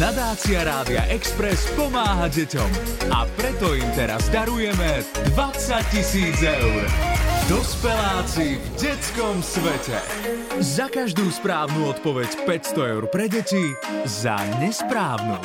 Nadácia Rádia Express pomáha deťom a preto im teraz darujeme 20 tisíc eur. Dospeláci v detskom svete. Za každú správnu odpoveď 500 eur pre deti, za nesprávnu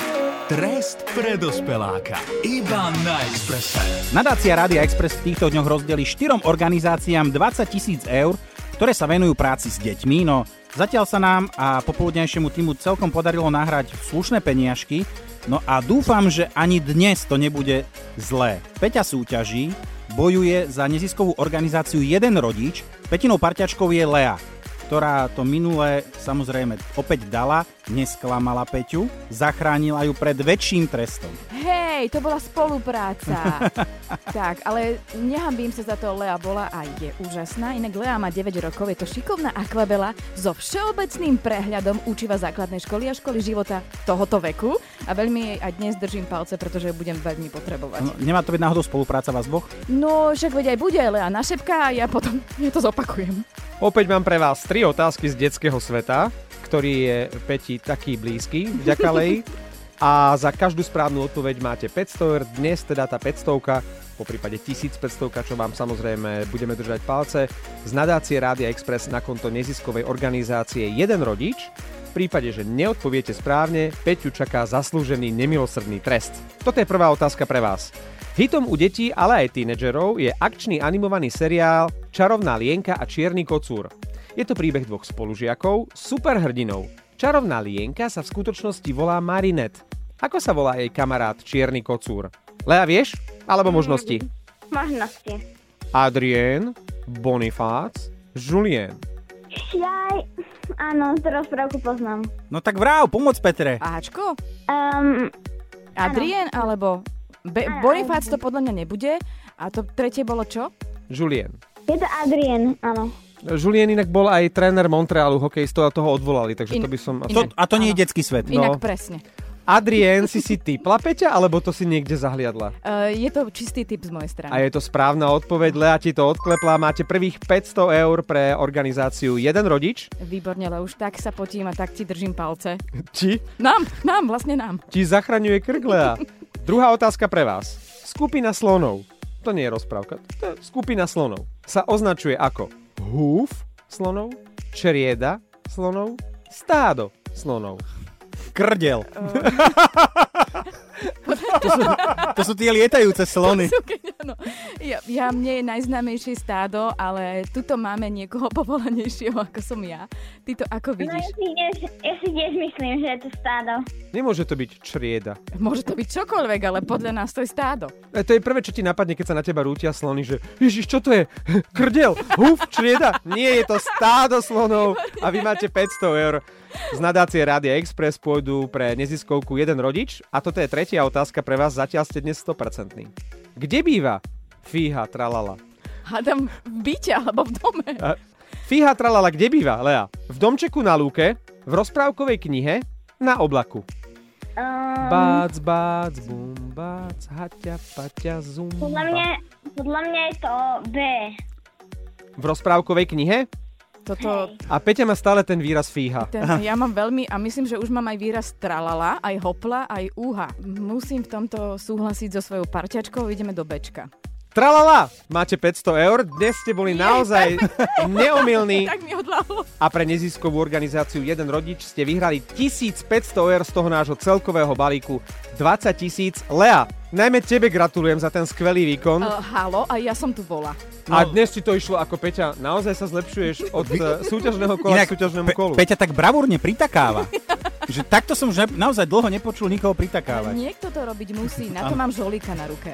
Trest pre dospeláka. Iba na Expresse. Nadácia Rádia Express v týchto dňoch rozdeli štyrom organizáciám 20 tisíc eur, ktoré sa venujú práci s deťmi, no zatiaľ sa nám a popoludnejšiemu týmu celkom podarilo nahrať slušné peniažky, no a dúfam, že ani dnes to nebude zlé. Peťa súťaží, bojuje za neziskovú organizáciu Jeden rodič, Petinou parťačkou je Lea ktorá to minulé samozrejme opäť dala, nesklamala Peťu, zachránila ju pred väčším trestom. Hej, to bola spolupráca. tak, ale nehambím sa za to, Lea bola a je úžasná. Inak Lea má 9 rokov, je to šikovná akvabela so všeobecným prehľadom učíva základnej školy a školy života tohoto veku a veľmi jej aj dnes držím palce, pretože ju budem veľmi potrebovať. No, nemá to byť náhodou spolupráca vás dvoch? No, však veď aj bude Lea našepka a ja potom ja to zopakujem. Opäť mám pre vás tri otázky z detského sveta, ktorý je Peti taký blízky, vďaka Lej. A za každú správnu odpoveď máte 500 eur, dnes teda tá 500 po prípade 1500, čo vám samozrejme budeme držať palce, z nadácie Rádia Express na konto neziskovej organizácie Jeden rodič. V prípade, že neodpoviete správne, Peťu čaká zaslúžený nemilosrdný trest. Toto je prvá otázka pre vás. Hitom u detí, ale aj tínedžerov je akčný animovaný seriál Čarovná lienka a čierny kocúr. Je to príbeh dvoch spolužiakov, superhrdinov. Čarovná lienka sa v skutočnosti volá Marinette. Ako sa volá jej kamarát čierny kocúr? Lea, vieš? Alebo možnosti? Možnosti. Adrien, Bonifác, Julien. Jaj, áno, tú rozprávku poznám. No tak vráv, pomoc Petre. Ačko? Um, Adrien alebo Be- Bonifác to podľa mňa nebude. A to tretie bolo čo? Julien. je to Adrien, áno. Julien inak bol aj tréner Montrealu hokejistov a toho odvolali, takže to In- by som... in- To, a to nie je detský svet. Inak No. presne. Adrien si si typla, Peťa, alebo to si niekde zahliadla? Uh, je to čistý tip z mojej strany. A je to správna odpoveď, Lea ti to odklepla. Máte prvých 500 eur pre organizáciu Jeden rodič. Výborne, ale už tak sa potím a tak ti držím palce. Ti, Nám, nám, vlastne nám. ti zachraňuje krk, Lea. Druhá otázka pre vás. Skupina slonov, to nie je rozprávka, to je skupina slonov, sa označuje ako húf slonov, črieda slonov, stádo slonov. Krdel. to, sú, to sú tie lietajúce slony. Áno. Ja, ja, mne je najznámejšie stádo, ale tuto máme niekoho povolanejšieho ako som ja. Ty to ako No ja vidíš? si, tiež, ja si tiež myslím, že je to stádo. Nemôže to byť črieda. Môže to byť čokoľvek, ale podľa nás to je stádo. E, to je prvé, čo ti napadne, keď sa na teba rútia slony, že Ježiš, čo to je? Krdel, húf, črieda? Nie, je to stádo slonov a vy máte 500 eur. Z nadácie Rádia Express pôjdu pre neziskovku jeden rodič a toto je tretia otázka pre vás, zatiaľ ste dnes 100%. Kde býva Fíha Tralala? Hádam v byte alebo v dome. A Fíha Tralala kde býva, Lea? V domčeku na lúke, v rozprávkovej knihe, na oblaku. Um, Bác, bác, bum, bác, haťa, paťa, zum. podľa, mňa, podľa mňa je to B. V rozprávkovej knihe? Toto, A Peťa má stále ten výraz fíha. ten, ja mám veľmi, a myslím, že už mám aj výraz tralala, aj hopla, aj úha. Musím v tomto súhlasiť so svojou parťačkou, ideme do Bčka. Tralala! Máte 500 eur, dnes ste boli naozaj neomilní Tak mi odľahlo. a pre neziskovú organizáciu Jeden rodič ste vyhrali 1500 eur z toho nášho celkového balíku 20 tisíc. Lea, najmä tebe gratulujem za ten skvelý výkon. Uh, halo, a ja som tu bola. A dnes ti to išlo ako Peťa, naozaj sa zlepšuješ od eh, súťažného kola k súťažnému Pe- kolu. Peťa tak bravúrne pritakáva. že takto som už naozaj dlho nepočul nikoho pritakávať. niekto to robiť musí, na to mám žolíka na ruke.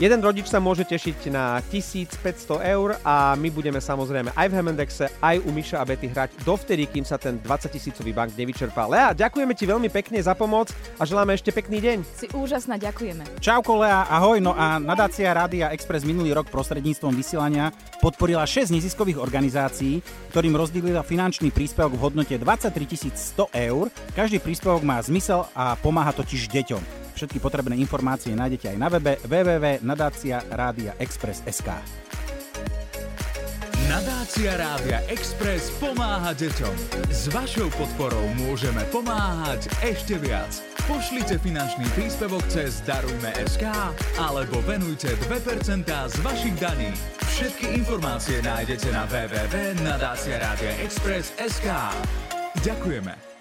Jeden rodič sa môže tešiť na 1500 eur a my budeme samozrejme aj v Hemendexe, aj u Miša a Betty hrať dovtedy, kým sa ten 20 tisícový bank nevyčerpá. Lea, ďakujeme ti veľmi pekne za pomoc a želáme ešte pekný deň. Si úžasná, ďakujeme. Čauko Lea, ahoj. No a nadácia Rádia Express minulý rok prostredníctvom vysielania podporila 6 neziskových organizácií, ktorým rozdelila finančný príspevok v hodnote 23 100 eur. Každý príspevok má zmysel a pomáha totiž deťom. Všetky potrebné informácie nájdete aj na webe www.nadácia.express.sk Nadácia Rádia Express pomáha deťom. S vašou podporou môžeme pomáhať ešte viac. Pošlite finančný príspevok cez Darujme.sk alebo venujte 2% z vašich daní. Všetky informácie nájdete na www.nadáciaradioexpress.sk Ďakujeme.